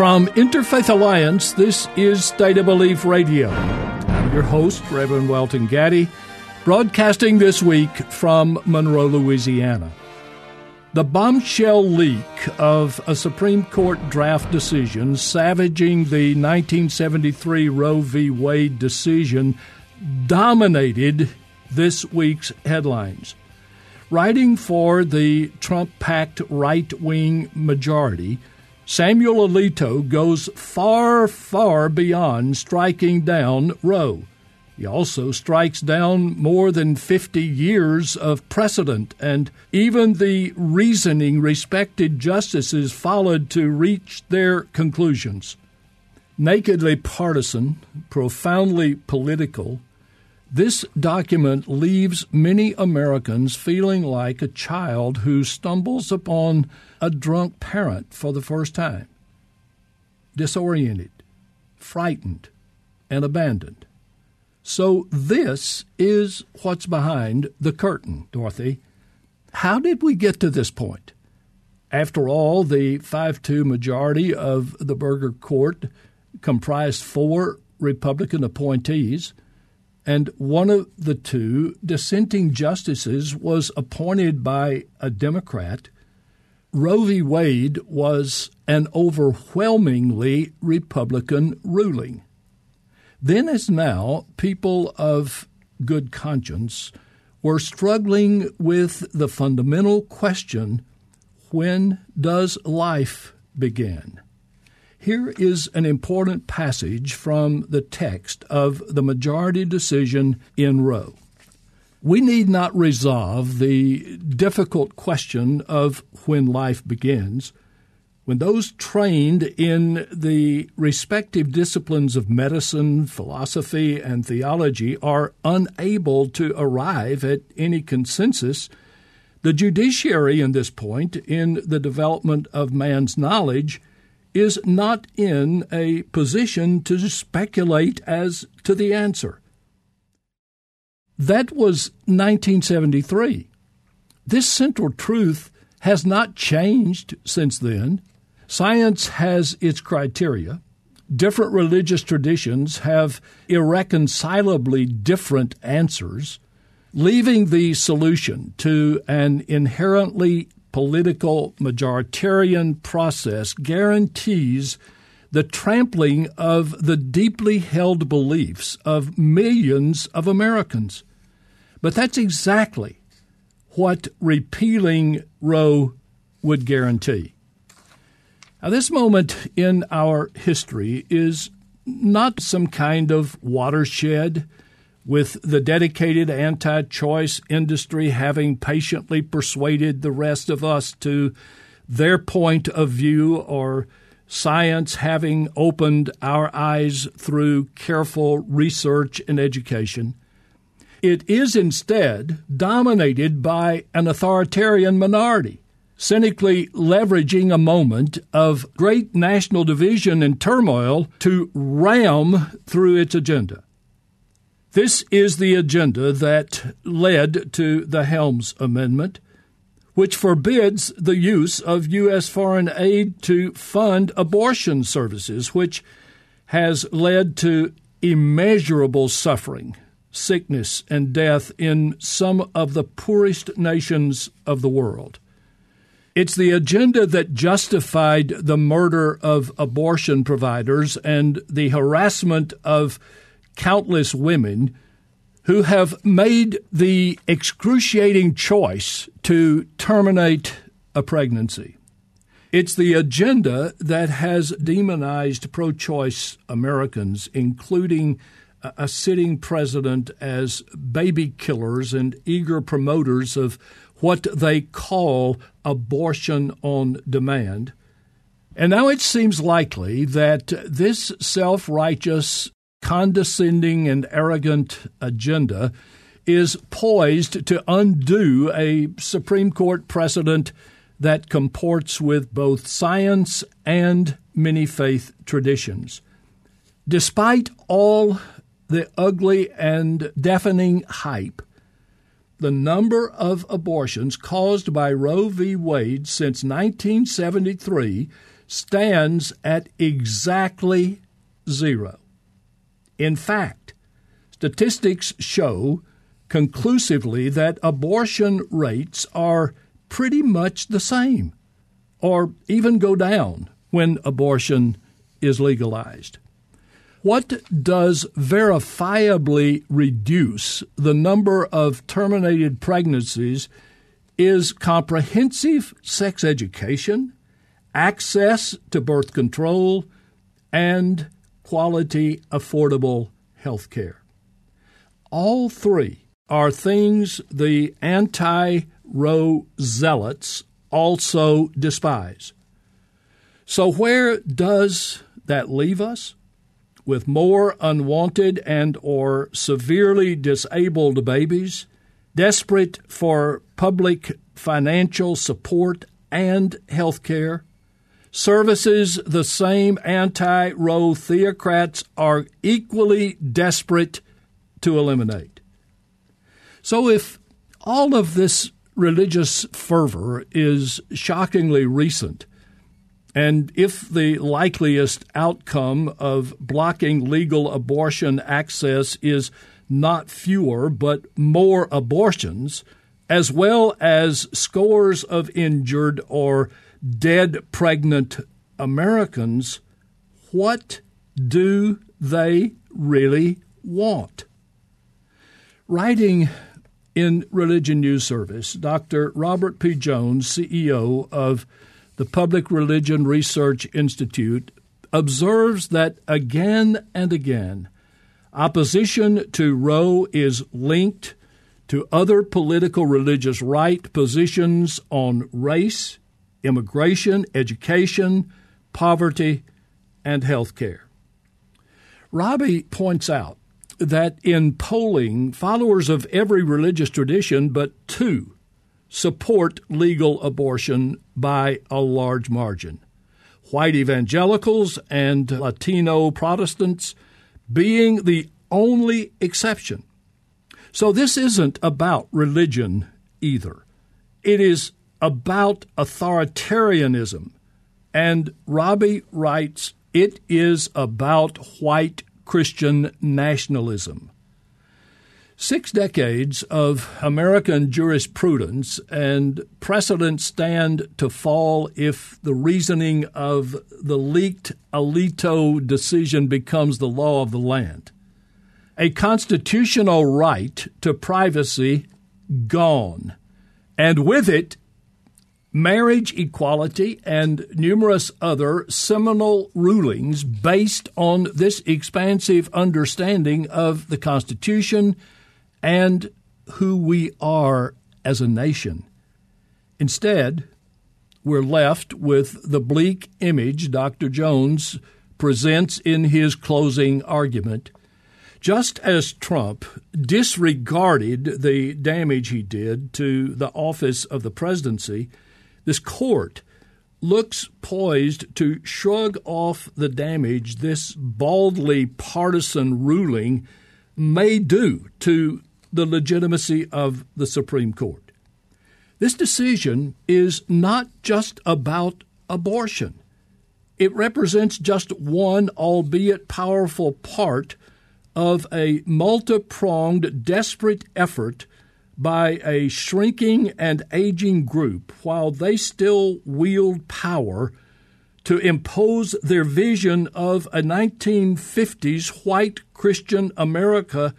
From Interfaith Alliance, this is State of Belief Radio. I'm your host, Reverend Welton Gaddy, broadcasting this week from Monroe, Louisiana. The bombshell leak of a Supreme Court draft decision savaging the 1973 Roe v. Wade decision dominated this week's headlines. Writing for the Trump packed right wing majority, Samuel Alito goes far, far beyond striking down Roe. He also strikes down more than 50 years of precedent, and even the reasoning respected justices followed to reach their conclusions. Nakedly partisan, profoundly political, this document leaves many Americans feeling like a child who stumbles upon a drunk parent for the first time, disoriented, frightened, and abandoned. So, this is what's behind the curtain, Dorothy. How did we get to this point? After all, the 5 2 majority of the Burger Court comprised four Republican appointees and one of the two dissenting justices was appointed by a Democrat. Roe v. Wade was an overwhelmingly Republican ruling. Then, as now, people of good conscience were struggling with the fundamental question when does life begin? Here is an important passage from the text of the majority decision in Roe. We need not resolve the difficult question of when life begins. When those trained in the respective disciplines of medicine, philosophy, and theology are unable to arrive at any consensus, the judiciary in this point in the development of man's knowledge is not in a position to speculate as to the answer. That was 1973. This central truth has not changed since then. Science has its criteria. Different religious traditions have irreconcilably different answers, leaving the solution to an inherently political majoritarian process guarantees the trampling of the deeply held beliefs of millions of Americans. But that's exactly what repealing Roe would guarantee. Now, this moment in our history is not some kind of watershed with the dedicated anti choice industry having patiently persuaded the rest of us to their point of view, or science having opened our eyes through careful research and education. It is instead dominated by an authoritarian minority, cynically leveraging a moment of great national division and turmoil to ram through its agenda. This is the agenda that led to the Helms Amendment, which forbids the use of U.S. foreign aid to fund abortion services, which has led to immeasurable suffering, sickness, and death in some of the poorest nations of the world. It's the agenda that justified the murder of abortion providers and the harassment of countless women who have made the excruciating choice to terminate a pregnancy. It's the agenda that has demonized pro choice Americans, including a sitting president, as baby killers and eager promoters of what they call abortion on demand. And now it seems likely that this self righteous condescending and arrogant agenda is poised to undo a Supreme Court precedent that comports with both science and many faith traditions. Despite all the ugly and deafening hype, the number of abortions caused by Roe v. Wade since 1973 stands at exactly zero. In fact, statistics show conclusively that abortion rates are pretty much the same, or even go down when abortion is legalized. What does verifiably reduce the number of terminated pregnancies is comprehensive sex education, access to birth control, and quality, affordable health care. All three are things the anti Roe zealots also despise. So, where does that leave us? With more unwanted and or severely disabled babies, desperate for public financial support and health care, services the same anti Roe theocrats are equally desperate to eliminate. So, if all of this religious fervor is shockingly recent, and if the likeliest outcome of blocking legal abortion access is not fewer but more abortions, as well as scores of injured or dead pregnant Americans, what do they really want? Writing in Religion News Service, Dr. Robert P. Jones, CEO of the Public Religion Research Institute, observes that again and again, opposition to Roe is linked to other political religious right positions on race, immigration, education, poverty, and health care. Robbie points out that in polling, followers of every religious tradition but two support legal abortion by a large margin white evangelicals and Latino Protestants being the only exception. So this isn't about religion either. It is about authoritarianism. And Robbie writes, it is about white Christian nationalism. Six decades of American jurisprudence and precedent stand to fall if the reasoning of the leaked Alito decision becomes the law of the land. A constitutional right to privacy gone, and with it, marriage equality, and numerous other seminal rulings based on this expansive understanding of the Constitution and who we are as a nation. Instead, we're left with the bleak image Dr. Jones presents in his closing argument. Just as Trump disregarded the damage he did to the office of the presidency, this court looks poised to shrug off the damage this baldly partisan ruling may do to the legitimacy of the Supreme Court. This decision is not just about abortion. It represents just one, albeit powerful, part of a multi pronged, desperate effort by a shrinking and aging group while they still wield power to impose their vision of a 1950s white Christian America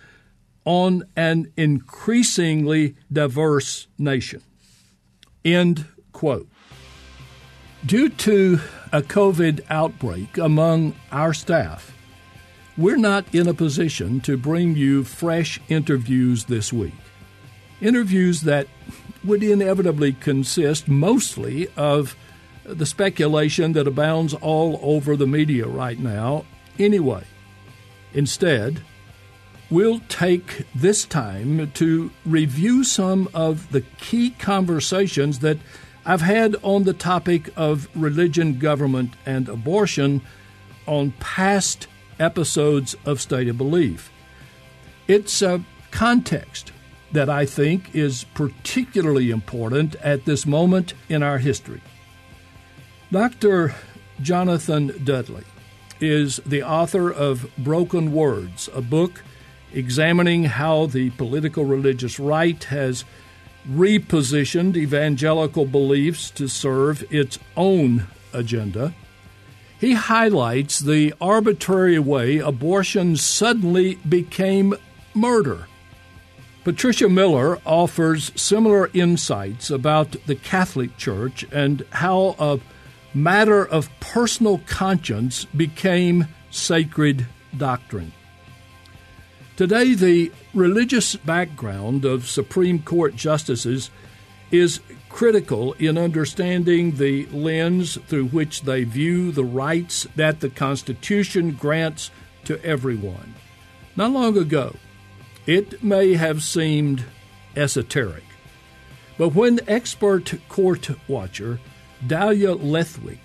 on an increasingly diverse nation. End quote. Due to a COVID outbreak among our staff, we're not in a position to bring you fresh interviews this week interviews that would inevitably consist mostly of the speculation that abounds all over the media right now anyway. Instead, we'll take this time to review some of the key conversations that I've had on the topic of religion, government, and abortion on past episodes of State of Belief. It's a context that I think is particularly important at this moment in our history. Dr. Jonathan Dudley is the author of Broken Words, a book examining how the political religious right has repositioned evangelical beliefs to serve its own agenda. He highlights the arbitrary way abortion suddenly became murder. Patricia Miller offers similar insights about the Catholic Church and how a matter of personal conscience became sacred doctrine. Today, the religious background of Supreme Court justices is critical in understanding the lens through which they view the rights that the Constitution grants to everyone. Not long ago, it may have seemed esoteric, but when expert court watcher Dahlia Lithwick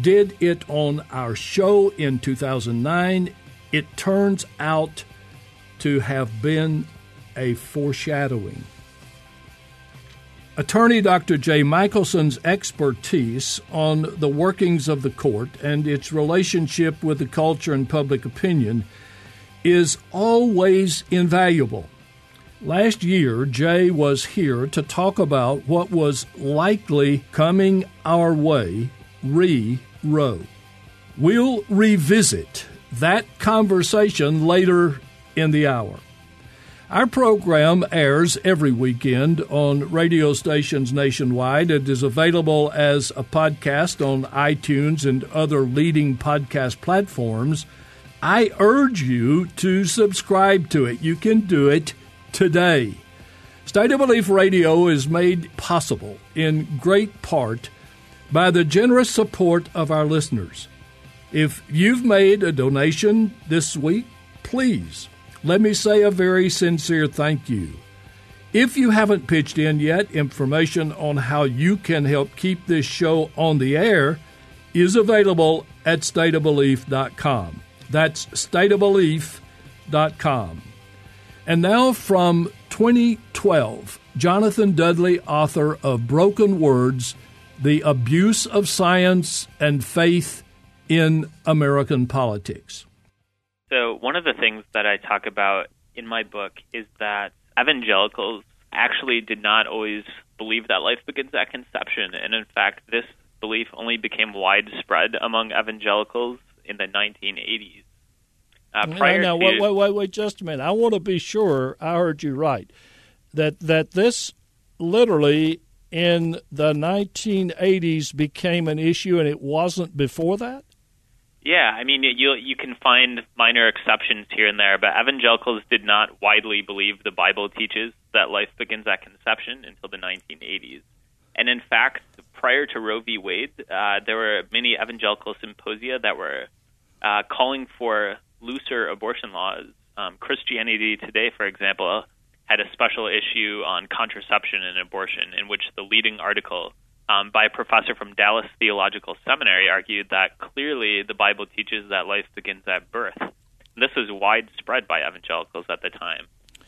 did it on our show in 2009, it turns out to have been a foreshadowing. Attorney Dr. Jay Michaelson's expertise on the workings of the court and its relationship with the culture and public opinion is always invaluable. Last year, Jay was here to talk about what was likely coming our way re Roe. We'll revisit that conversation later in the hour. Our program airs every weekend on radio stations nationwide. It is available as a podcast on iTunes and other leading podcast platforms. I urge you to subscribe to it. You can do it today. State of Belief Radio is made possible in great part by the generous support of our listeners. If you've made a donation this week, please let me say a very sincere thank you. If you haven't pitched in yet, information on how you can help keep this show on the air is available at stateofbelief.com. That's stateofbelief.com. And now from 2012, Jonathan Dudley, author of Broken Words The Abuse of Science and Faith in American Politics. So, one of the things that I talk about in my book is that evangelicals actually did not always believe that life begins at conception. And in fact, this belief only became widespread among evangelicals in the 1980s. Uh, prior now, wait, wait, wait, wait, just a minute. I want to be sure I heard you right. That that this literally in the 1980s became an issue, and it wasn't before that. Yeah, I mean, you you can find minor exceptions here and there, but evangelicals did not widely believe the Bible teaches that life begins at conception until the 1980s. And in fact, prior to Roe v. Wade, uh, there were many evangelical symposia that were uh, calling for looser abortion laws. Um, Christianity Today, for example, had a special issue on contraception and abortion, in which the leading article um, by a professor from Dallas Theological Seminary argued that clearly the Bible teaches that life begins at birth. This was widespread by evangelicals at the time.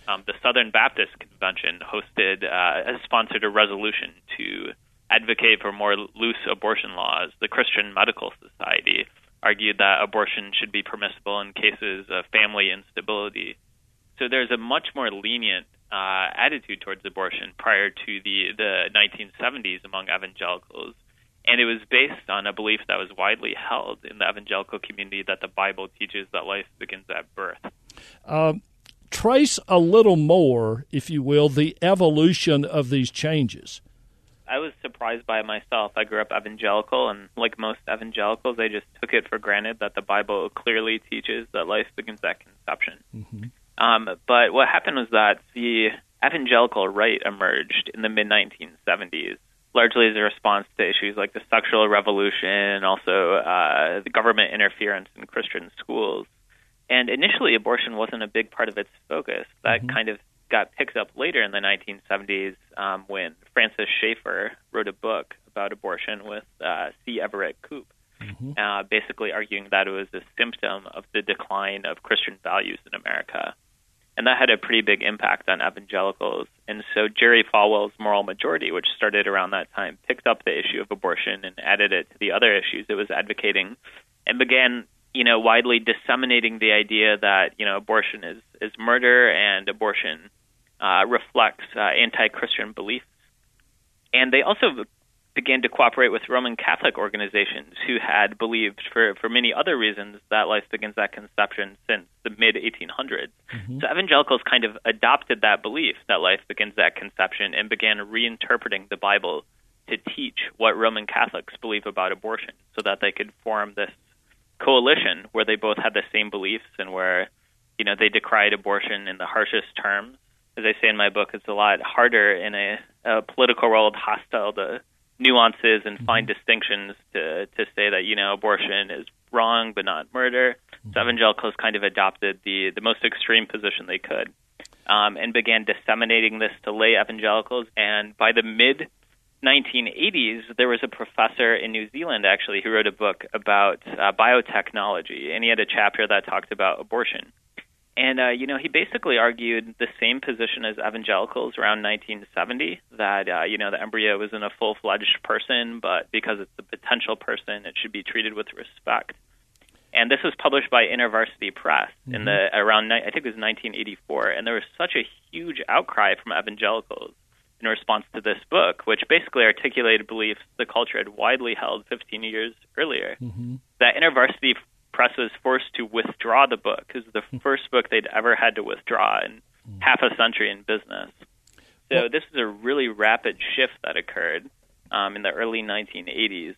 Um, the Southern Baptist Convention hosted, uh, sponsored a resolution to advocate for more loose abortion laws. The Christian Medical Society argued that abortion should be permissible in cases of family instability. So there's a much more lenient uh, attitude towards abortion prior to the the 1970s among evangelicals, and it was based on a belief that was widely held in the evangelical community that the Bible teaches that life begins at birth. Um, trace a little more, if you will, the evolution of these changes. I was surprised by it myself. I grew up evangelical, and like most evangelicals, I just took it for granted that the Bible clearly teaches that life begins at conception. Mm-hmm. Um, but what happened was that the evangelical right emerged in the mid 1970s, largely as a response to issues like the sexual revolution, and also uh, the government interference in Christian schools. And initially, abortion wasn't a big part of its focus. That mm-hmm. kind of got picked up later in the 1970s um, when Francis Schaeffer wrote a book about abortion with uh, C. Everett Koop. Mm-hmm. Uh, basically arguing that it was a symptom of the decline of Christian values in America. And that had a pretty big impact on evangelicals. And so Jerry Falwell's Moral Majority, which started around that time, picked up the issue of abortion and added it to the other issues it was advocating and began, you know, widely disseminating the idea that, you know, abortion is, is murder and abortion uh, reflects uh, anti Christian beliefs. And they also began to cooperate with Roman Catholic organizations who had believed, for, for many other reasons, that life begins at conception since the mid 1800s. Mm-hmm. So evangelicals kind of adopted that belief that life begins at conception and began reinterpreting the Bible to teach what Roman Catholics believe about abortion so that they could form this coalition where they both had the same beliefs and where you know they decried abortion in the harshest terms as I say in my book, it's a lot harder in a, a political world hostile to nuances and fine mm-hmm. distinctions to to say that you know abortion is wrong but not murder. Mm-hmm. So evangelicals kind of adopted the the most extreme position they could, um, and began disseminating this to lay evangelicals. And by the mid 1980s, there was a professor in New Zealand actually who wrote a book about uh, biotechnology, and he had a chapter that talked about abortion. And uh, you know, he basically argued the same position as evangelicals around 1970 that uh, you know the embryo isn't a full-fledged person, but because it's a potential person, it should be treated with respect. And this was published by InterVarsity Press mm-hmm. in the around I think it was 1984, and there was such a huge outcry from evangelicals in response to this book, which basically articulated beliefs the culture had widely held 15 years earlier. Mm-hmm. That InterVarsity press was forced to withdraw the book because it was the hmm. first book they'd ever had to withdraw in hmm. half a century in business. So this is a really rapid shift that occurred um, in the early 1980s,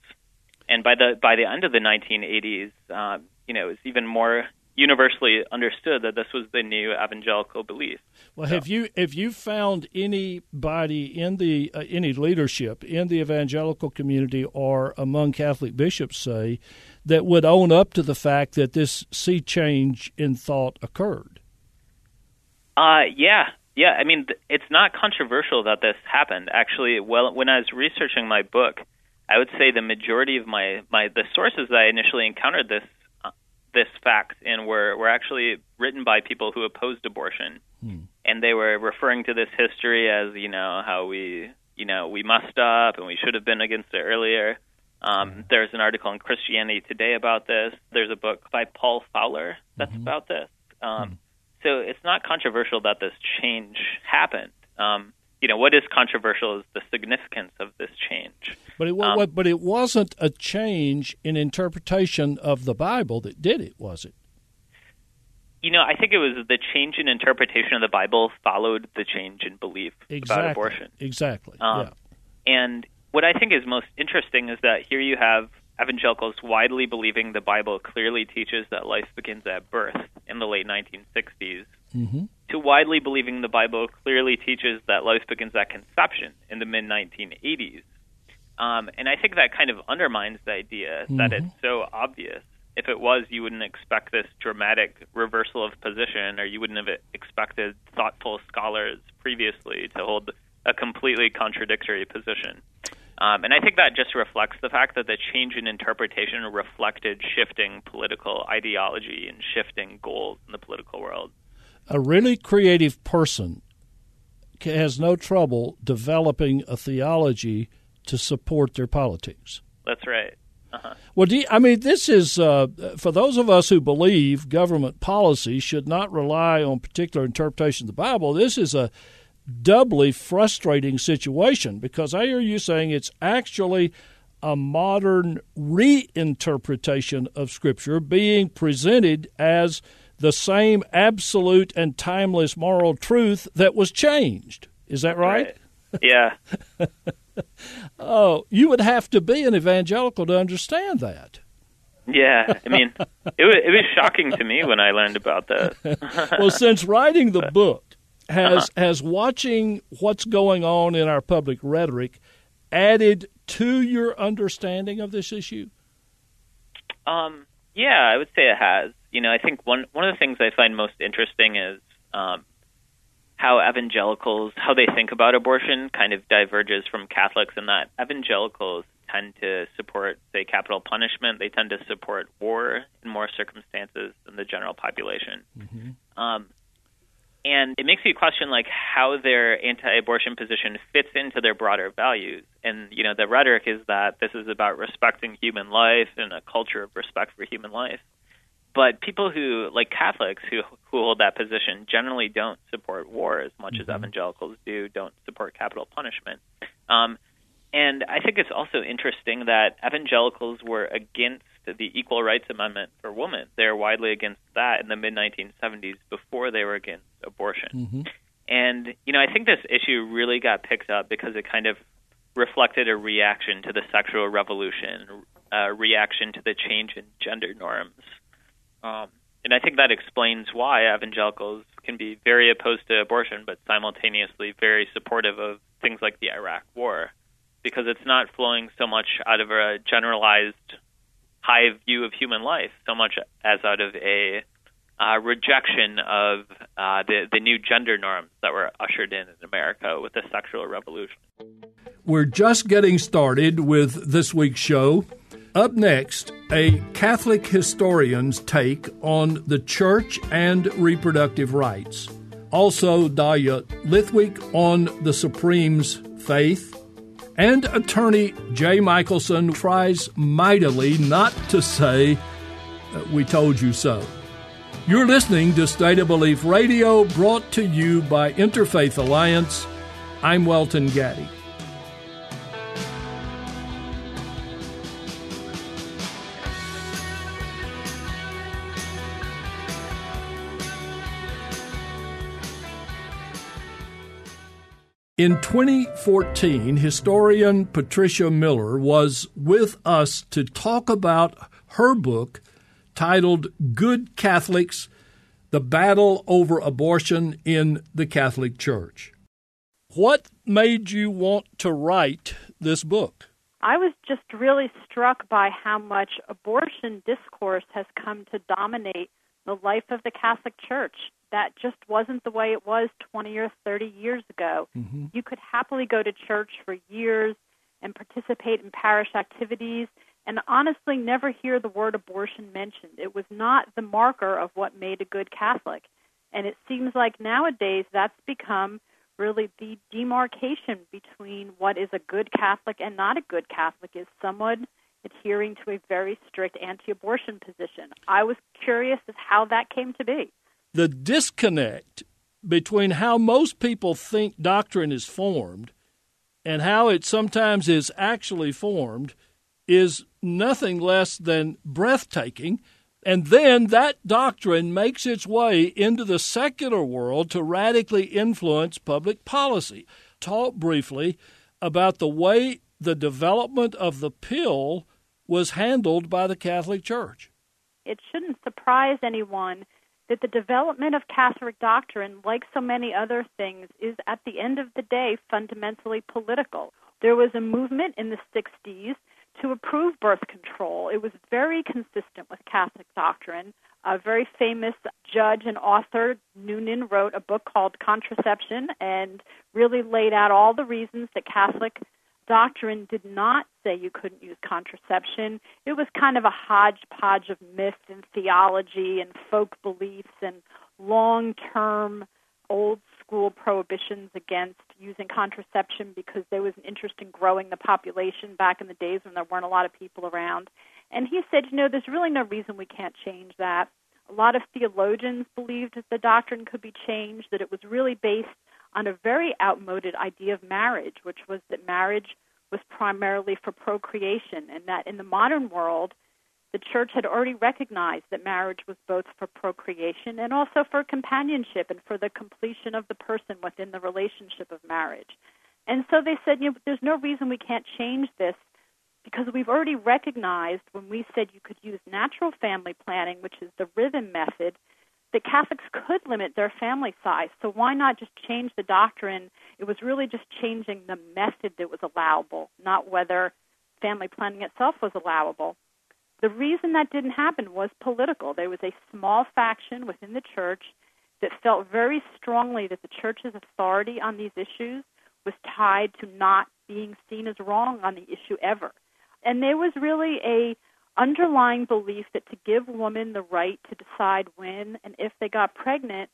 and by the by the end of the 1980s, um, you know, it was even more universally understood that this was the new evangelical belief. Well, so. have you have you found anybody in the uh, any leadership in the evangelical community or among Catholic bishops say that would own up to the fact that this sea change in thought occurred? Uh, yeah, yeah. I mean, it's not controversial that this happened. Actually, well, when I was researching my book, I would say the majority of my my the sources that I initially encountered this this fact in were were actually written by people who opposed abortion, hmm. and they were referring to this history as you know how we you know we messed up and we should have been against it earlier. Um, hmm. There's an article in Christianity Today about this. There's a book by Paul Fowler that's mm-hmm. about this. Um, hmm. So it's not controversial that this change happened. Um, you know what is controversial is the significance of this change. But it, um, but it wasn't a change in interpretation of the Bible that did it, was it? You know, I think it was the change in interpretation of the Bible followed the change in belief exactly. about abortion. Exactly. Um, yeah. And what I think is most interesting is that here you have evangelicals widely believing the Bible clearly teaches that life begins at birth in the late 1960s, mm-hmm. to widely believing the Bible clearly teaches that life begins at conception in the mid 1980s. Um, and I think that kind of undermines the idea mm-hmm. that it's so obvious. If it was, you wouldn't expect this dramatic reversal of position, or you wouldn't have expected thoughtful scholars previously to hold a completely contradictory position. Um, and I think that just reflects the fact that the change in interpretation reflected shifting political ideology and shifting goals in the political world. A really creative person has no trouble developing a theology to support their politics. That's right. Uh-huh. Well, you, I mean, this is uh, for those of us who believe government policy should not rely on particular interpretation of the Bible. This is a doubly frustrating situation because I hear you saying it's actually a modern reinterpretation of Scripture being presented as the same absolute and timeless moral truth that was changed. Is that right? right. Yeah. oh, you would have to be an evangelical to understand that. Yeah, I mean, it was, it was shocking to me when I learned about that. well, since writing the book, has uh-huh. has watching what's going on in our public rhetoric added to your understanding of this issue? Um, yeah, I would say it has. You know, I think one one of the things I find most interesting is um, how evangelicals how they think about abortion kind of diverges from Catholics in that evangelicals tend to support say capital punishment. They tend to support war in more circumstances than the general population. Mm-hmm. Um, And it makes you question like how their anti-abortion position fits into their broader values. And you know, the rhetoric is that this is about respecting human life and a culture of respect for human life. But people who, like Catholics, who who hold that position, generally don't support war as much mm-hmm. as evangelicals do. Don't support capital punishment. Um, and I think it's also interesting that evangelicals were against the Equal Rights Amendment for women. They're widely against that in the mid 1970s before they were against abortion. Mm-hmm. And, you know, I think this issue really got picked up because it kind of reflected a reaction to the sexual revolution, a reaction to the change in gender norms. Um, and I think that explains why evangelicals can be very opposed to abortion, but simultaneously very supportive of things like the Iraq War because it's not flowing so much out of a generalized high view of human life, so much as out of a uh, rejection of uh, the, the new gender norms that were ushered in in America with the sexual revolution. We're just getting started with this week's show. Up next, a Catholic historian's take on the church and reproductive rights. Also, Dahlia Lithwick on the Supreme's faith and attorney Jay Michaelson tries mightily not to say, We told you so. You're listening to State of Belief Radio, brought to you by Interfaith Alliance. I'm Welton Gaddy. In 2014, historian Patricia Miller was with us to talk about her book titled Good Catholics The Battle Over Abortion in the Catholic Church. What made you want to write this book? I was just really struck by how much abortion discourse has come to dominate the life of the Catholic Church that just wasn't the way it was 20 or 30 years ago. Mm-hmm. You could happily go to church for years and participate in parish activities and honestly never hear the word abortion mentioned. It was not the marker of what made a good Catholic. And it seems like nowadays that's become really the demarcation between what is a good Catholic and not a good Catholic is someone adhering to a very strict anti abortion position. I was curious as how that came to be the disconnect between how most people think doctrine is formed and how it sometimes is actually formed is nothing less than breathtaking. And then that doctrine makes its way into the secular world to radically influence public policy. Talk briefly about the way the development of the pill was handled by the Catholic Church. It shouldn't surprise anyone that the development of Catholic doctrine, like so many other things, is at the end of the day fundamentally political. There was a movement in the 60s to approve birth control. It was very consistent with Catholic doctrine. A very famous judge and author, Noonan, wrote a book called Contraception and really laid out all the reasons that Catholic doctrine did not say you couldn't use contraception. It was kind of a hodgepodge of myth and theology and folk beliefs and long term old school prohibitions against using contraception because there was an interest in growing the population back in the days when there weren't a lot of people around. And he said, you know, there's really no reason we can't change that. A lot of theologians believed that the doctrine could be changed, that it was really based on a very outmoded idea of marriage, which was that marriage was primarily for procreation, and that in the modern world, the church had already recognized that marriage was both for procreation and also for companionship and for the completion of the person within the relationship of marriage. And so they said, you know, there's no reason we can't change this because we've already recognized when we said you could use natural family planning, which is the rhythm method, that Catholics could limit their family size. So why not just change the doctrine? It was really just changing the method that was allowable, not whether family planning itself was allowable. The reason that didn't happen was political. There was a small faction within the church that felt very strongly that the church's authority on these issues was tied to not being seen as wrong on the issue ever. And there was really a underlying belief that to give women the right to decide when and if they got pregnant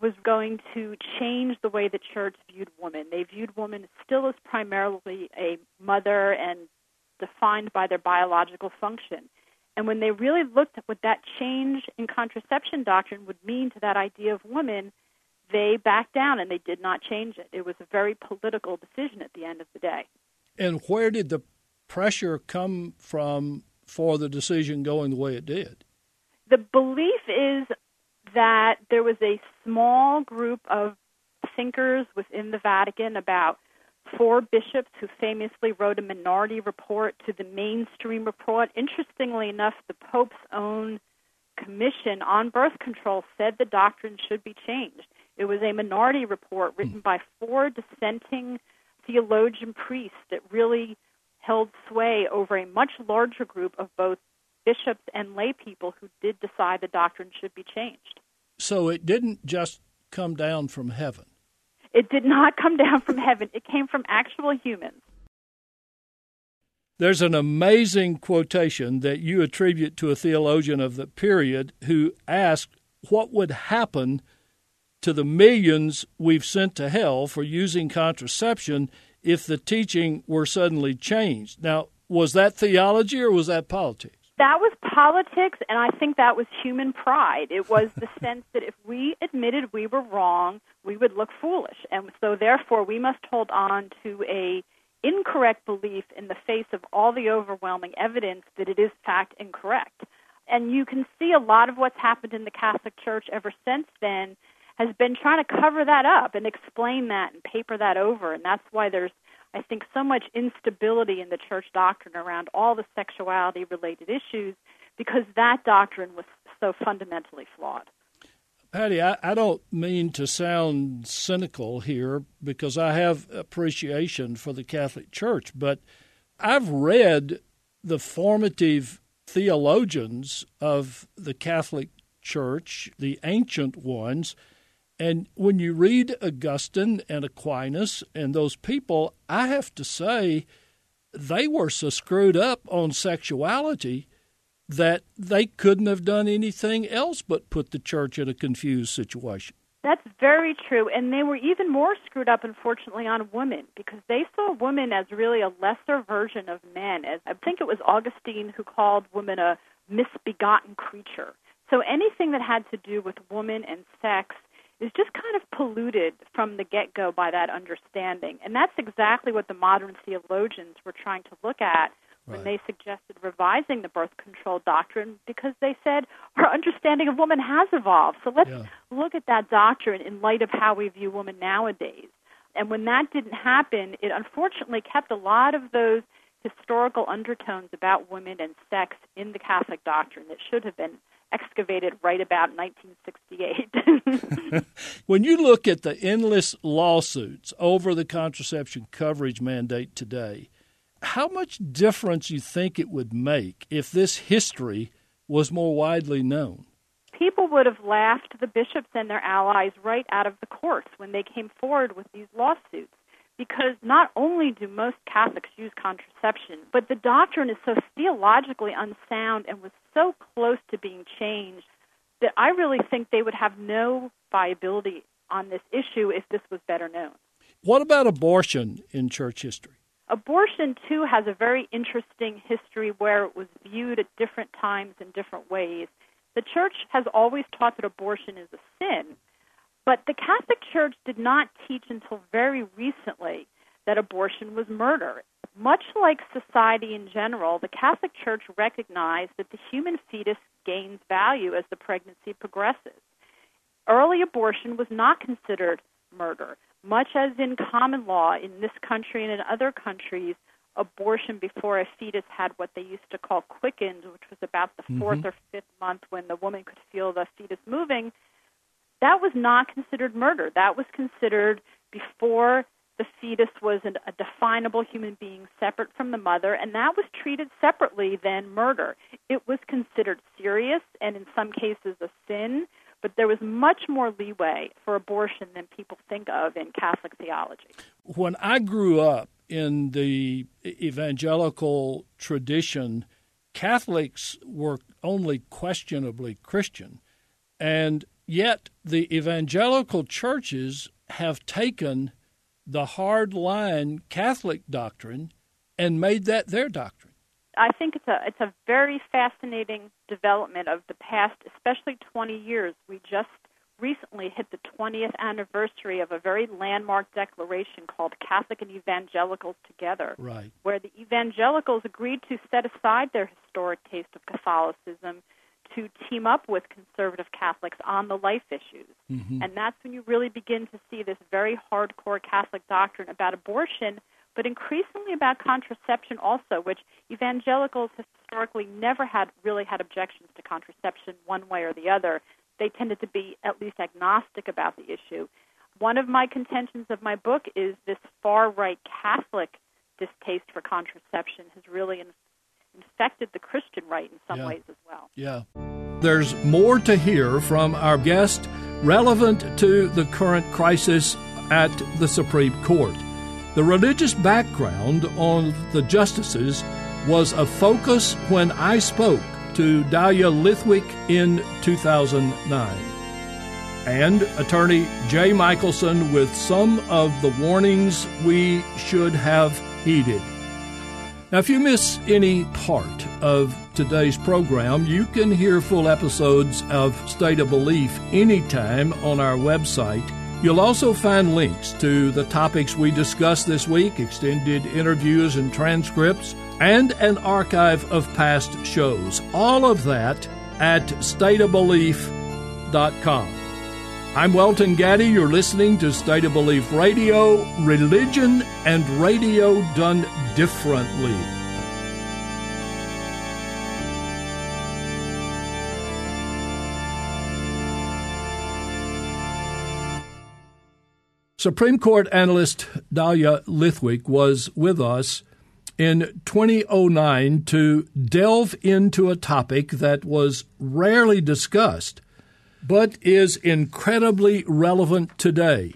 was going to change the way the church viewed women. They viewed women still as primarily a mother and defined by their biological function. And when they really looked at what that change in contraception doctrine would mean to that idea of women, they backed down and they did not change it. It was a very political decision at the end of the day. And where did the pressure come from for the decision going the way it did? The belief is that there was a small group of thinkers within the Vatican, about four bishops who famously wrote a minority report to the mainstream report. Interestingly enough, the Pope's own commission on birth control said the doctrine should be changed. It was a minority report written hmm. by four dissenting theologian priests that really held sway over a much larger group of both bishops and lay people who did decide the doctrine should be changed. So it didn't just come down from heaven. It did not come down from heaven. It came from actual humans. There's an amazing quotation that you attribute to a theologian of the period who asked what would happen to the millions we've sent to hell for using contraception if the teaching were suddenly changed. Now, was that theology or was that politics? That was politics, and I think that was human pride. It was the sense that if we admitted we were wrong, we would look foolish, and so therefore we must hold on to a incorrect belief in the face of all the overwhelming evidence that it is fact incorrect. And you can see a lot of what's happened in the Catholic Church ever since then has been trying to cover that up and explain that and paper that over, and that's why there's I think so much instability in the church doctrine around all the sexuality related issues because that doctrine was so fundamentally flawed. Patty, I, I, don't mean to sound cynical here because I have appreciation for the Catholic Church, but I've read the formative theologians of the Catholic Church, the ancient ones, and when you read Augustine and Aquinas and those people, I have to say they were so screwed up on sexuality that they couldn't have done anything else but put the church in a confused situation. That's very true. And they were even more screwed up, unfortunately, on women because they saw women as really a lesser version of men. As I think it was Augustine who called women a misbegotten creature. So anything that had to do with woman and sex is just kind of polluted from the get go by that understanding. And that's exactly what the modern theologians were trying to look at when right. they suggested revising the birth control doctrine because they said our understanding of woman has evolved. So let's yeah. look at that doctrine in light of how we view women nowadays. And when that didn't happen, it unfortunately kept a lot of those historical undertones about women and sex in the Catholic doctrine that should have been excavated right about 1968. when you look at the endless lawsuits over the contraception coverage mandate today, how much difference you think it would make if this history was more widely known? People would have laughed the bishops and their allies right out of the courts when they came forward with these lawsuits because not only do most Catholics use contraception, but the doctrine is so theologically unsound and was so close to being changed that I really think they would have no viability on this issue if this was better known. What about abortion in church history? Abortion, too, has a very interesting history where it was viewed at different times in different ways. The church has always taught that abortion is a sin, but the Catholic Church did not teach until very recently that abortion was murder. Much like society in general, the Catholic Church recognized that the human fetus gains value as the pregnancy progresses. Early abortion was not considered murder, much as in common law in this country and in other countries, abortion before a fetus had what they used to call quickened, which was about the 4th mm-hmm. or fifth month when the woman could feel the fetus moving that was not considered murder. That was considered before the fetus was an, a definable human being separate from the mother, and that was treated separately than murder. It was considered serious and in some cases a sin, but there was much more leeway for abortion than people think of in Catholic theology. When I grew up in the evangelical tradition, Catholics were only questionably Christian. And Yet the evangelical churches have taken the hard line Catholic doctrine and made that their doctrine. I think it's a it's a very fascinating development of the past, especially 20 years. We just recently hit the 20th anniversary of a very landmark declaration called Catholic and Evangelicals Together, right. where the evangelicals agreed to set aside their historic taste of Catholicism to team up with conservative Catholics on the life issues. Mm-hmm. And that's when you really begin to see this very hardcore Catholic doctrine about abortion, but increasingly about contraception also, which evangelicals historically never had really had objections to contraception one way or the other. They tended to be at least agnostic about the issue. One of my contentions of my book is this far right Catholic distaste for contraception has really infected the Christian right in some yeah. ways as well. Yeah. There's more to hear from our guest relevant to the current crisis at the Supreme Court. The religious background on the justices was a focus when I spoke to Dahlia Lithwick in 2009. And attorney Jay Michaelson with some of the warnings we should have heeded. Now, if you miss any part of today's program, you can hear full episodes of State of Belief anytime on our website. You'll also find links to the topics we discussed this week, extended interviews and transcripts, and an archive of past shows. All of that at stateofbelief.com. I'm Welton Gaddy. You're listening to State of Belief Radio, religion and radio done differently. Supreme Court analyst Dahlia Lithwick was with us in 2009 to delve into a topic that was rarely discussed but is incredibly relevant today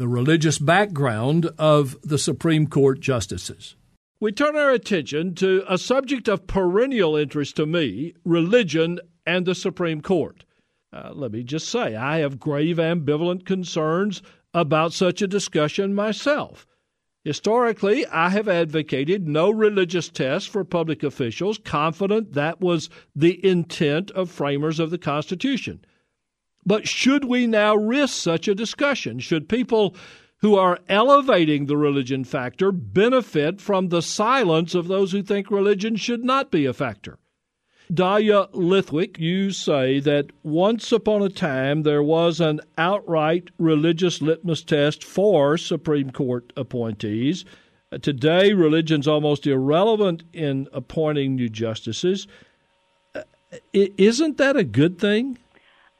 the religious background of the Supreme Court justices. We turn our attention to a subject of perennial interest to me religion and the Supreme Court. Uh, let me just say, I have grave ambivalent concerns about such a discussion myself. Historically, I have advocated no religious test for public officials, confident that was the intent of framers of the Constitution. But should we now risk such a discussion? Should people who are elevating the religion factor benefit from the silence of those who think religion should not be a factor? Dahlia Lithwick, you say that once upon a time there was an outright religious litmus test for Supreme Court appointees. Today, religion's almost irrelevant in appointing new justices. Uh, isn't that a good thing?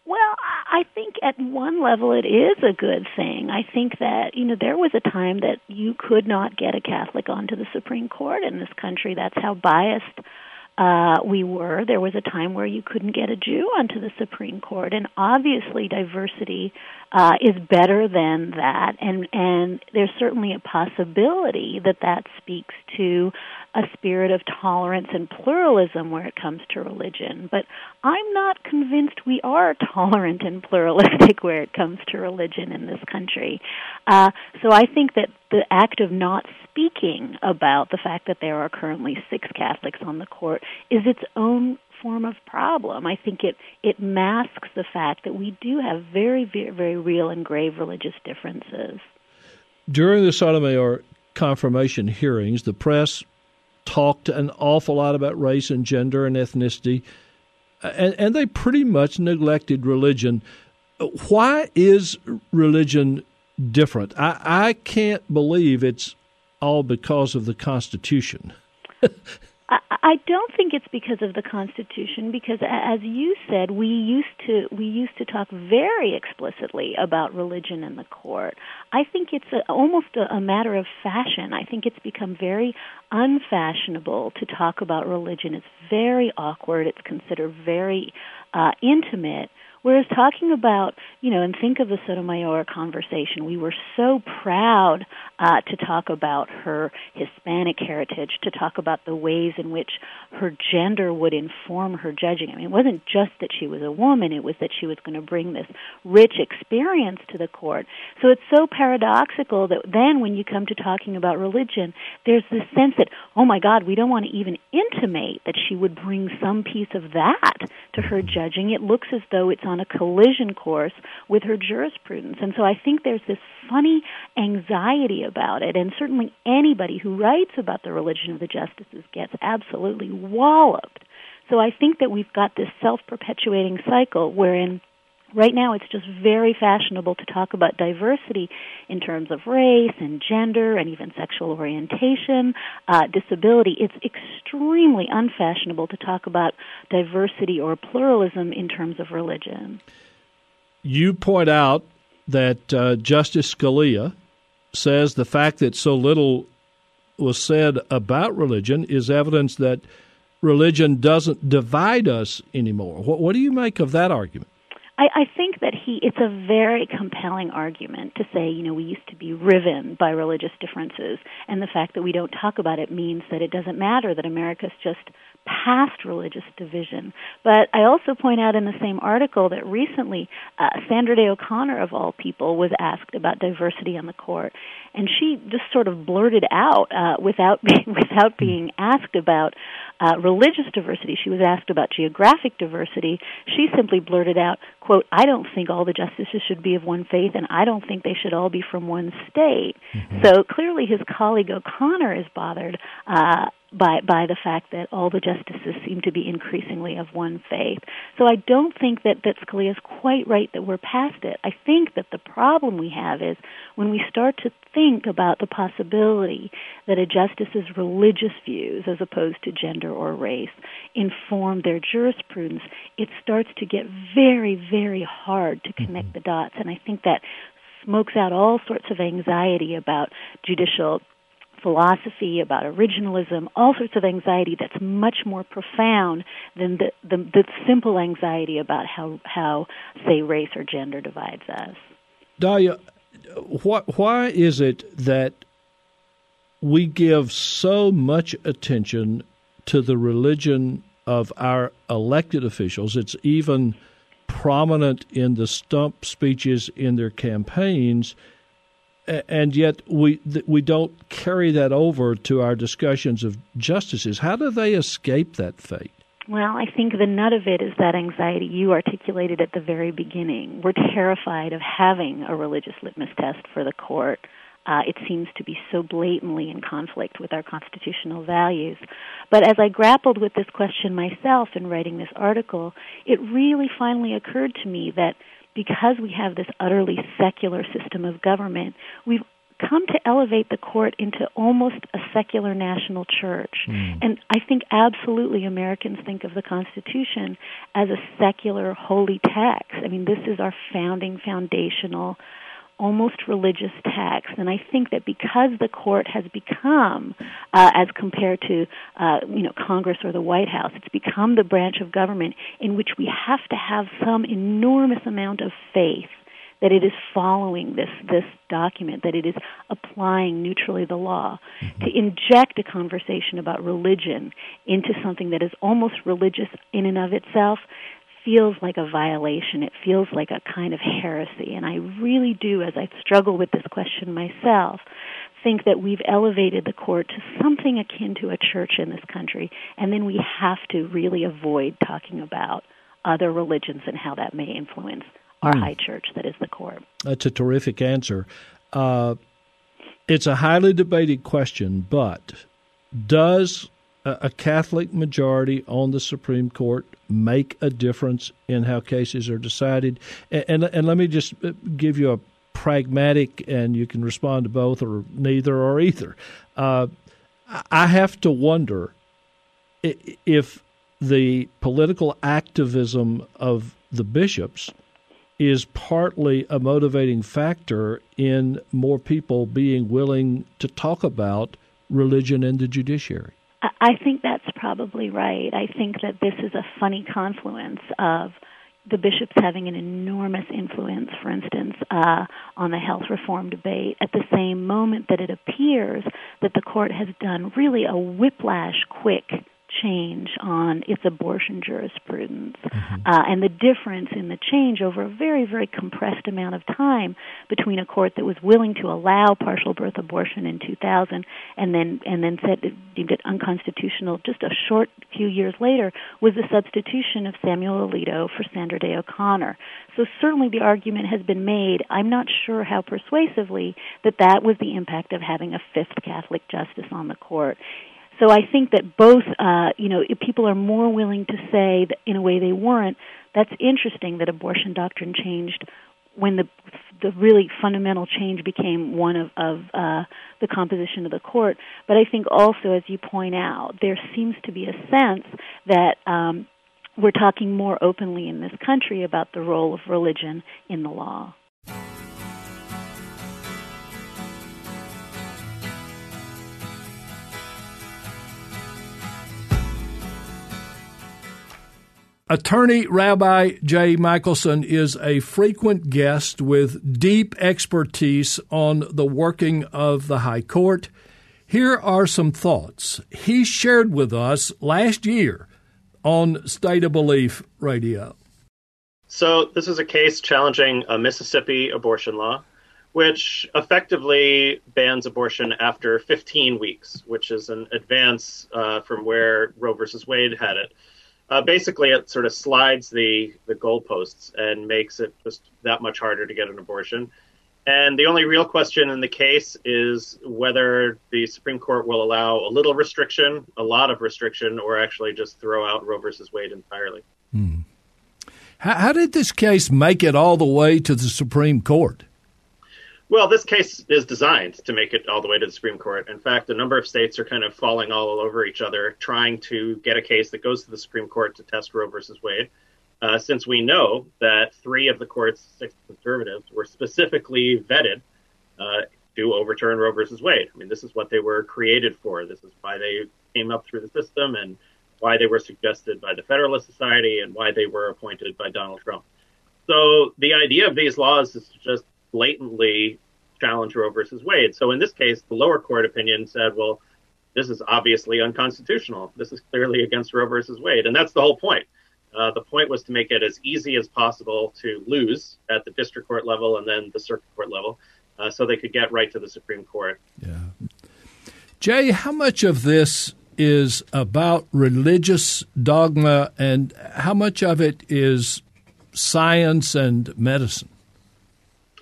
Well, I think at one level it is a good thing. I think that, you know, there was a time that you could not get a Catholic onto the Supreme Court in this country. That's how biased uh, we were. There was a time where you couldn't get a Jew onto the Supreme Court, and obviously diversity uh, is better than that. And and there's certainly a possibility that that speaks to a spirit of tolerance and pluralism where it comes to religion. But I'm not convinced we are tolerant and pluralistic where it comes to religion in this country. Uh, so I think that the act of not speaking about the fact that there are currently six Catholics on the court is its own form of problem. I think it it masks the fact that we do have very very, very real and grave religious differences. During the Sotomayor confirmation hearings, the press talked an awful lot about race and gender and ethnicity, and, and they pretty much neglected religion. Why is religion different? I, I can't believe it's all because of the Constitution. I, don't think it's because of the Constitution, because as you said, we used to we used to talk very explicitly about religion in the court. I think it's a, almost a, a matter of fashion. I think it's become very unfashionable to talk about religion. It's very awkward. It's considered very uh, intimate Whereas talking about, you know, and think of the Sotomayor conversation, we were so proud uh, to talk about her Hispanic heritage, to talk about the ways in which her gender would inform her judging. I mean, it wasn't just that she was a woman, it was that she was going to bring this rich experience to the court. So it's so paradoxical that then when you come to talking about religion, there's this sense that, oh my God, we don't want to even intimate that she would bring some piece of that to her judging. It looks as though it's on a collision course with her jurisprudence. And so I think there's this funny anxiety about it. And certainly anybody who writes about the religion of the justices gets absolutely walloped. So I think that we've got this self perpetuating cycle wherein Right now, it's just very fashionable to talk about diversity in terms of race and gender and even sexual orientation, uh, disability. It's extremely unfashionable to talk about diversity or pluralism in terms of religion. You point out that uh, Justice Scalia says the fact that so little was said about religion is evidence that religion doesn't divide us anymore. What, what do you make of that argument? I, I think that he it's a very compelling argument to say, you know, we used to be riven by religious differences and the fact that we don't talk about it means that it doesn't matter that America's just past religious division. But I also point out in the same article that recently uh, Sandra Day O'Connor, of all people, was asked about diversity on the court, and she just sort of blurted out uh, without being, without being asked about uh, religious diversity. She was asked about geographic diversity. She simply blurted out, "quote I don't think all the justices should be of one faith, and I don't think they should all be from one state." Mm-hmm. So clearly, his colleague O'Connor is bothered. Uh, by by the fact that all the justices seem to be increasingly of one faith. So I don't think that that Scalia is quite right that we're past it. I think that the problem we have is when we start to think about the possibility that a justice's religious views as opposed to gender or race inform their jurisprudence, it starts to get very very hard to connect mm-hmm. the dots and I think that smokes out all sorts of anxiety about judicial philosophy, about originalism, all sorts of anxiety that's much more profound than the, the, the simple anxiety about how, how, say, race or gender divides us. Dahlia, what, why is it that we give so much attention to the religion of our elected officials? It's even prominent in the stump speeches in their campaigns and yet we we don't carry that over to our discussions of justices. How do they escape that fate? Well, I think the nut of it is that anxiety you articulated at the very beginning. We're terrified of having a religious litmus test for the court. Uh, it seems to be so blatantly in conflict with our constitutional values. But as I grappled with this question myself in writing this article, it really finally occurred to me that because we have this utterly secular system of government, we've come to elevate the court into almost a secular national church. Mm. And I think absolutely Americans think of the Constitution as a secular holy text. I mean, this is our founding foundational almost religious text. And I think that because the court has become, uh, as compared to uh, you know Congress or the White House, it's become the branch of government in which we have to have some enormous amount of faith that it is following this this document, that it is applying neutrally the law. Mm-hmm. To inject a conversation about religion into something that is almost religious in and of itself feels like a violation. It feels like a kind of heresy. And I really do, as I struggle with this question myself, think that we've elevated the court to something akin to a church in this country. And then we have to really avoid talking about other religions and how that may influence our mm. high church that is the court. That's a terrific answer. Uh, it's a highly debated question, but does a Catholic majority on the Supreme Court make a difference in how cases are decided? And, and, and let me just uh, give you a pragmatic, and you can respond to both or neither or either. Uh, I have to wonder if the political activism of the bishops is partly a motivating factor in more people being willing to talk about religion and the judiciary. I think that's probably right. I think that this is a funny confluence of the bishops having an enormous influence, for instance, uh, on the health reform debate, at the same moment that it appears that the court has done really a whiplash quick change on its abortion jurisprudence. Mm-hmm. Uh, and the difference in the change over a very, very compressed amount of time between a court that was willing to allow partial birth abortion in 2000 and then and then said it deemed it unconstitutional just a short few years later was the substitution of Samuel Alito for Sandra Day O'Connor. So certainly the argument has been made. I'm not sure how persuasively that that was the impact of having a fifth Catholic justice on the court. So I think that both, uh, you know, people are more willing to say that in a way they weren't. That's interesting that abortion doctrine changed when the the really fundamental change became one of, of uh, the composition of the court. But I think also, as you point out, there seems to be a sense that um, we're talking more openly in this country about the role of religion in the law. Attorney Rabbi Jay Michaelson is a frequent guest with deep expertise on the working of the High Court. Here are some thoughts he shared with us last year on State of Belief Radio. So, this is a case challenging a Mississippi abortion law, which effectively bans abortion after 15 weeks, which is an advance uh, from where Roe versus Wade had it. Uh, basically, it sort of slides the the goalposts and makes it just that much harder to get an abortion. And the only real question in the case is whether the Supreme Court will allow a little restriction, a lot of restriction, or actually just throw out Roe versus Wade entirely. Hmm. How, how did this case make it all the way to the Supreme Court? Well, this case is designed to make it all the way to the Supreme Court. In fact, a number of states are kind of falling all over each other, trying to get a case that goes to the Supreme Court to test Roe versus Wade. Uh, since we know that three of the court's six conservatives were specifically vetted uh, to overturn Roe versus Wade. I mean, this is what they were created for. This is why they came up through the system and why they were suggested by the Federalist Society and why they were appointed by Donald Trump. So the idea of these laws is to just blatantly challenge Roe versus Wade. So in this case, the lower court opinion said, well, this is obviously unconstitutional. This is clearly against Roe versus Wade. And that's the whole point. Uh, the point was to make it as easy as possible to lose at the district court level and then the circuit court level uh, so they could get right to the Supreme Court. Yeah. Jay, how much of this is about religious dogma and how much of it is science and medicine?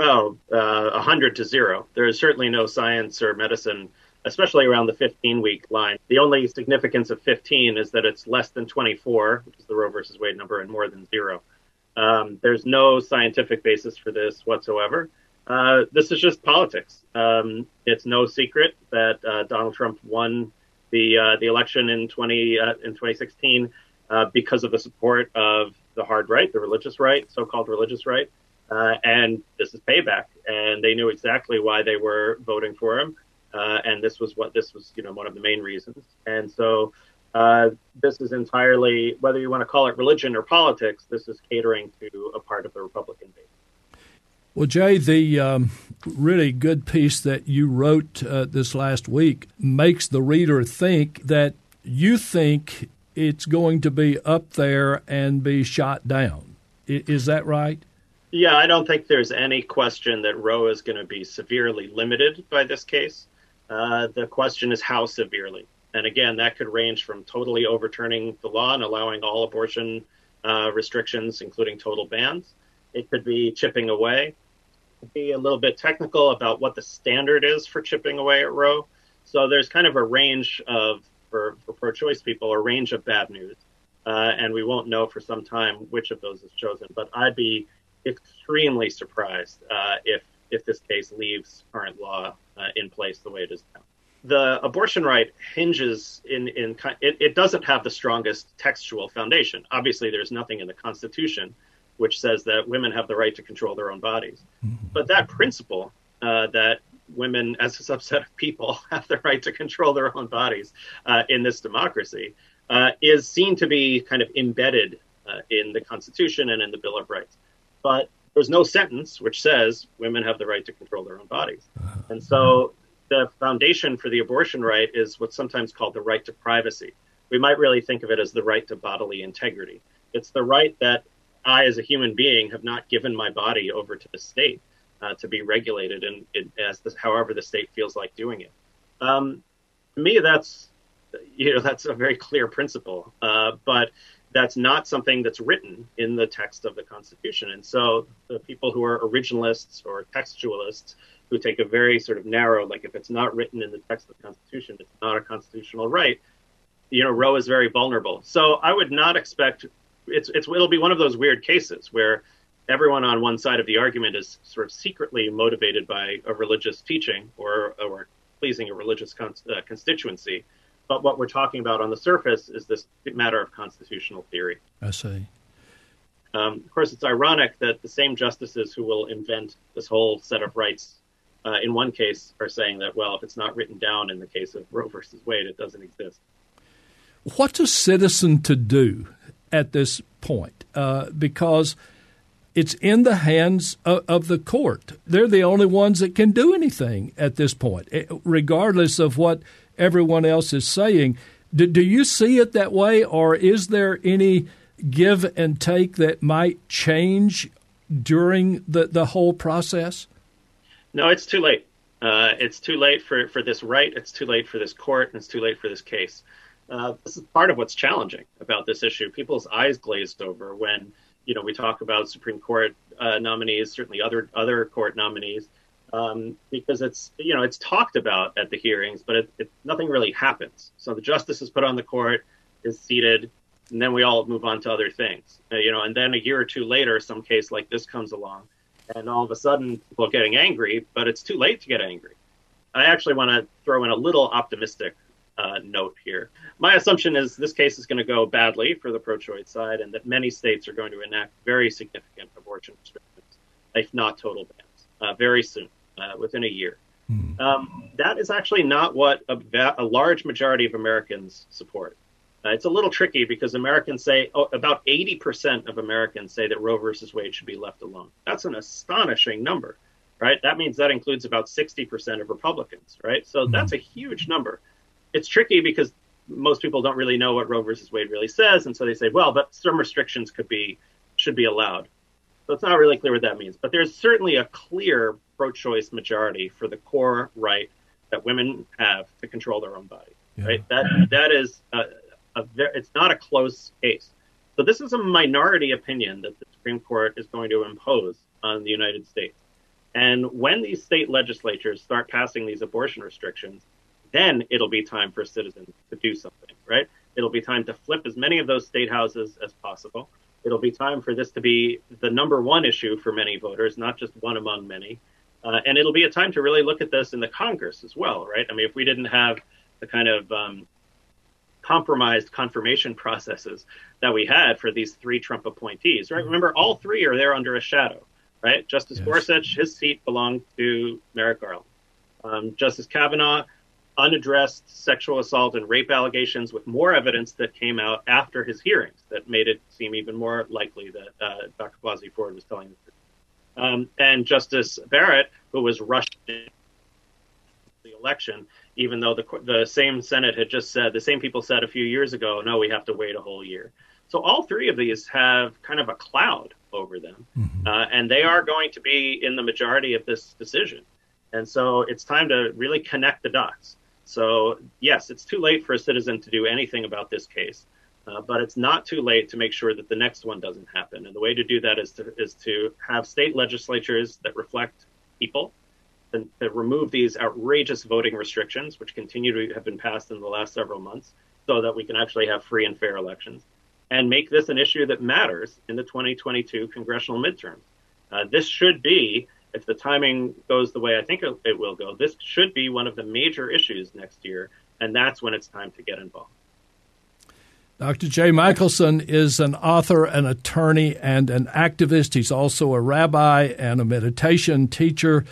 Oh, uh, 100 to zero. There is certainly no science or medicine, especially around the 15 week line. The only significance of 15 is that it's less than 24, which is the Roe versus Wade number, and more than zero. Um, there's no scientific basis for this whatsoever. Uh, this is just politics. Um, it's no secret that uh, Donald Trump won the uh, the election in 20 uh, in 2016 uh, because of the support of the hard right, the religious right, so-called religious right. Uh, and this is payback. And they knew exactly why they were voting for him. Uh, and this was what this was, you know, one of the main reasons. And so uh, this is entirely, whether you want to call it religion or politics, this is catering to a part of the Republican base. Well, Jay, the um, really good piece that you wrote uh, this last week makes the reader think that you think it's going to be up there and be shot down. Is that right? Yeah, I don't think there's any question that Roe is going to be severely limited by this case. Uh, the question is how severely. And again, that could range from totally overturning the law and allowing all abortion uh, restrictions, including total bans. It could be chipping away. Be a little bit technical about what the standard is for chipping away at Roe. So there's kind of a range of, for, for pro choice people, a range of bad news. Uh, and we won't know for some time which of those is chosen. But I'd be extremely surprised uh, if if this case leaves current law uh, in place the way it is now. The abortion right hinges in in it, it doesn't have the strongest textual foundation. Obviously, there's nothing in the Constitution which says that women have the right to control their own bodies. Mm-hmm. But that principle uh, that women, as a subset of people, have the right to control their own bodies uh, in this democracy uh, is seen to be kind of embedded uh, in the Constitution and in the Bill of Rights. But there's no sentence which says women have the right to control their own bodies. Uh-huh. And so the foundation for the abortion right is what's sometimes called the right to privacy. We might really think of it as the right to bodily integrity. It's the right that I, as a human being, have not given my body over to the state uh, to be regulated, and as the, however the state feels like doing it. Um, to me, that's you know that's a very clear principle, uh, but that's not something that's written in the text of the Constitution. And so the people who are originalists or textualists who take a very sort of narrow, like if it's not written in the text of the Constitution, it's not a constitutional right. You know, Roe is very vulnerable. So I would not expect it's it's it'll be one of those weird cases where everyone on one side of the argument is sort of secretly motivated by a religious teaching or or pleasing a religious con- uh, constituency. But what we're talking about on the surface is this matter of constitutional theory. I see. Um, of course, it's ironic that the same justices who will invent this whole set of rights uh, in one case are saying that, well, if it's not written down in the case of Roe versus Wade, it doesn't exist. What's a citizen to do at this point? Uh, because it's in the hands of, of, the court. They're the only ones that can do anything at this point, eh, regardless of what everyone else is saying. Do, do you see it that way, or is there any give and take that might change during the, the whole process? No, it's too late. Uh, it's too late for, for this right. It's too late for this court, and it's too late for this case. Uh, this is part of what's challenging about this issue. People's eyes glazed over when you know we talk about Supreme Court uh, nominees, certainly other other court nominees, um, because it's you know it's talked about at the hearings, but it, it, nothing really happens. So the justice is put on the court, is seated, and then we all move on to other things. Uh, you know, and then a year or two later, some case like this comes along, and all of a sudden people are getting angry, but it's too late to get angry. I actually want to throw in a little optimistic uh, note here. My assumption is this case is going to go badly for the pro-choice side, and that many states are going to enact very significant abortion restrictions, if not total bans, uh, very soon, uh, within a year. Mm. Um, that is actually not what a, a, large majority of Americans support. Uh, it's a little tricky because Americans say oh, about 80% of Americans say that Roe versus Wade should be left alone. That's an astonishing number, right? That means that includes about 60% of Republicans, right? So mm. that's a huge number it's tricky because most people don't really know what Roe versus Wade really says, and so they say, well, but some restrictions could be should be allowed. So it's not really clear what that means. But there's certainly a clear pro-choice majority for the core right that women have to control their own body. Yeah. Right? That that is a, a it's not a close case. So this is a minority opinion that the Supreme Court is going to impose on the United States. And when these state legislatures start passing these abortion restrictions, then it'll be time for citizens to do something, right? It'll be time to flip as many of those state houses as possible. It'll be time for this to be the number one issue for many voters, not just one among many. Uh, and it'll be a time to really look at this in the Congress as well, right? I mean, if we didn't have the kind of um, compromised confirmation processes that we had for these three Trump appointees, right? Remember, all three are there under a shadow, right? Justice yes. Gorsuch, his seat belonged to Merrick Garland. Um, Justice Kavanaugh, unaddressed sexual assault and rape allegations with more evidence that came out after his hearings that made it seem even more likely that uh, Dr. Blasey Ford was telling the truth. Um, and Justice Barrett, who was rushed the election, even though the the same Senate had just said the same people said a few years ago, no, we have to wait a whole year. So all three of these have kind of a cloud over them, mm-hmm. uh, and they are going to be in the majority of this decision. And so it's time to really connect the dots. So, yes, it's too late for a citizen to do anything about this case, uh, but it's not too late to make sure that the next one doesn't happen. And the way to do that is to, is to have state legislatures that reflect people, and to remove these outrageous voting restrictions, which continue to have been passed in the last several months, so that we can actually have free and fair elections, and make this an issue that matters in the 2022 congressional midterms. Uh, this should be if the timing goes the way I think it will go, this should be one of the major issues next year, and that's when it's time to get involved. Dr. Jay Michaelson is an author, an attorney, and an activist. He's also a rabbi and a meditation teacher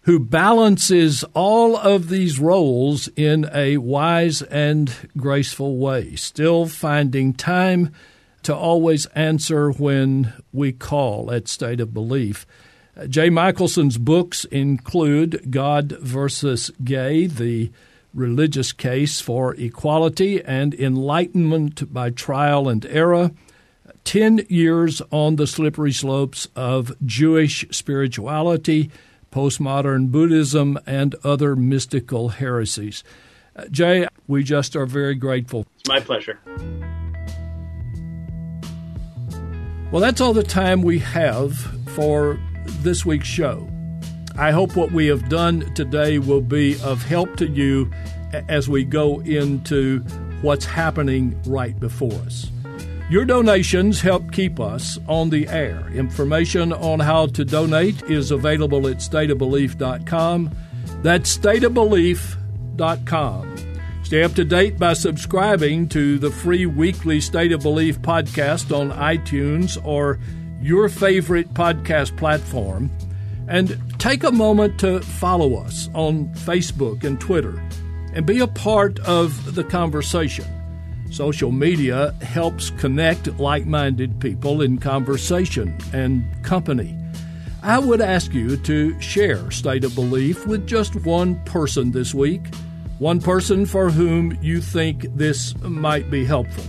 who balances all of these roles in a wise and graceful way, still finding time to always answer when we call at State of Belief. Jay Michaelson's books include God versus Gay, the religious case for equality and enlightenment by trial and error, 10 years on the slippery slopes of Jewish spirituality, postmodern Buddhism, and other mystical heresies. Uh, Jay, we just are very grateful. It's my pleasure. Well, that's all the time we have for this week's show. I hope what we have done today will be of help to you as we go into what's happening right before us. Your donations help keep us on the air. Information on how to donate is available at stateofbelief.com. That's stateofbelief.com. Stay up to date by subscribing to the free weekly State of Belief podcast on iTunes or your favorite podcast platform. And take a moment to follow us on Facebook and Twitter and be a part of the conversation. Social media helps connect like minded people in conversation and company. I would ask you to share State of Belief with just one person this week, one person for whom you think this might be helpful.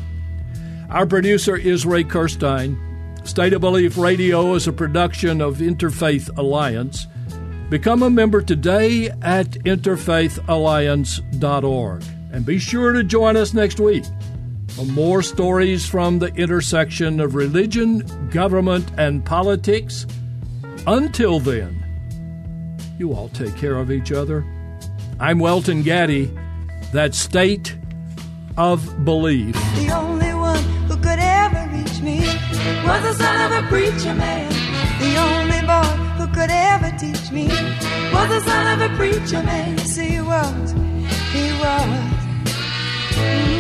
Our producer is Ray Kirstein. State of Belief Radio is a production of Interfaith Alliance. Become a member today at interfaithalliance.org. And be sure to join us next week for more stories from the intersection of religion, government, and politics. Until then, you all take care of each other. I'm Welton Gaddy, that state of belief. The only one who could ever reach me was the son of a preacher man. The only boy could ever teach me was the son of a preacher man. Yes, he was. He was.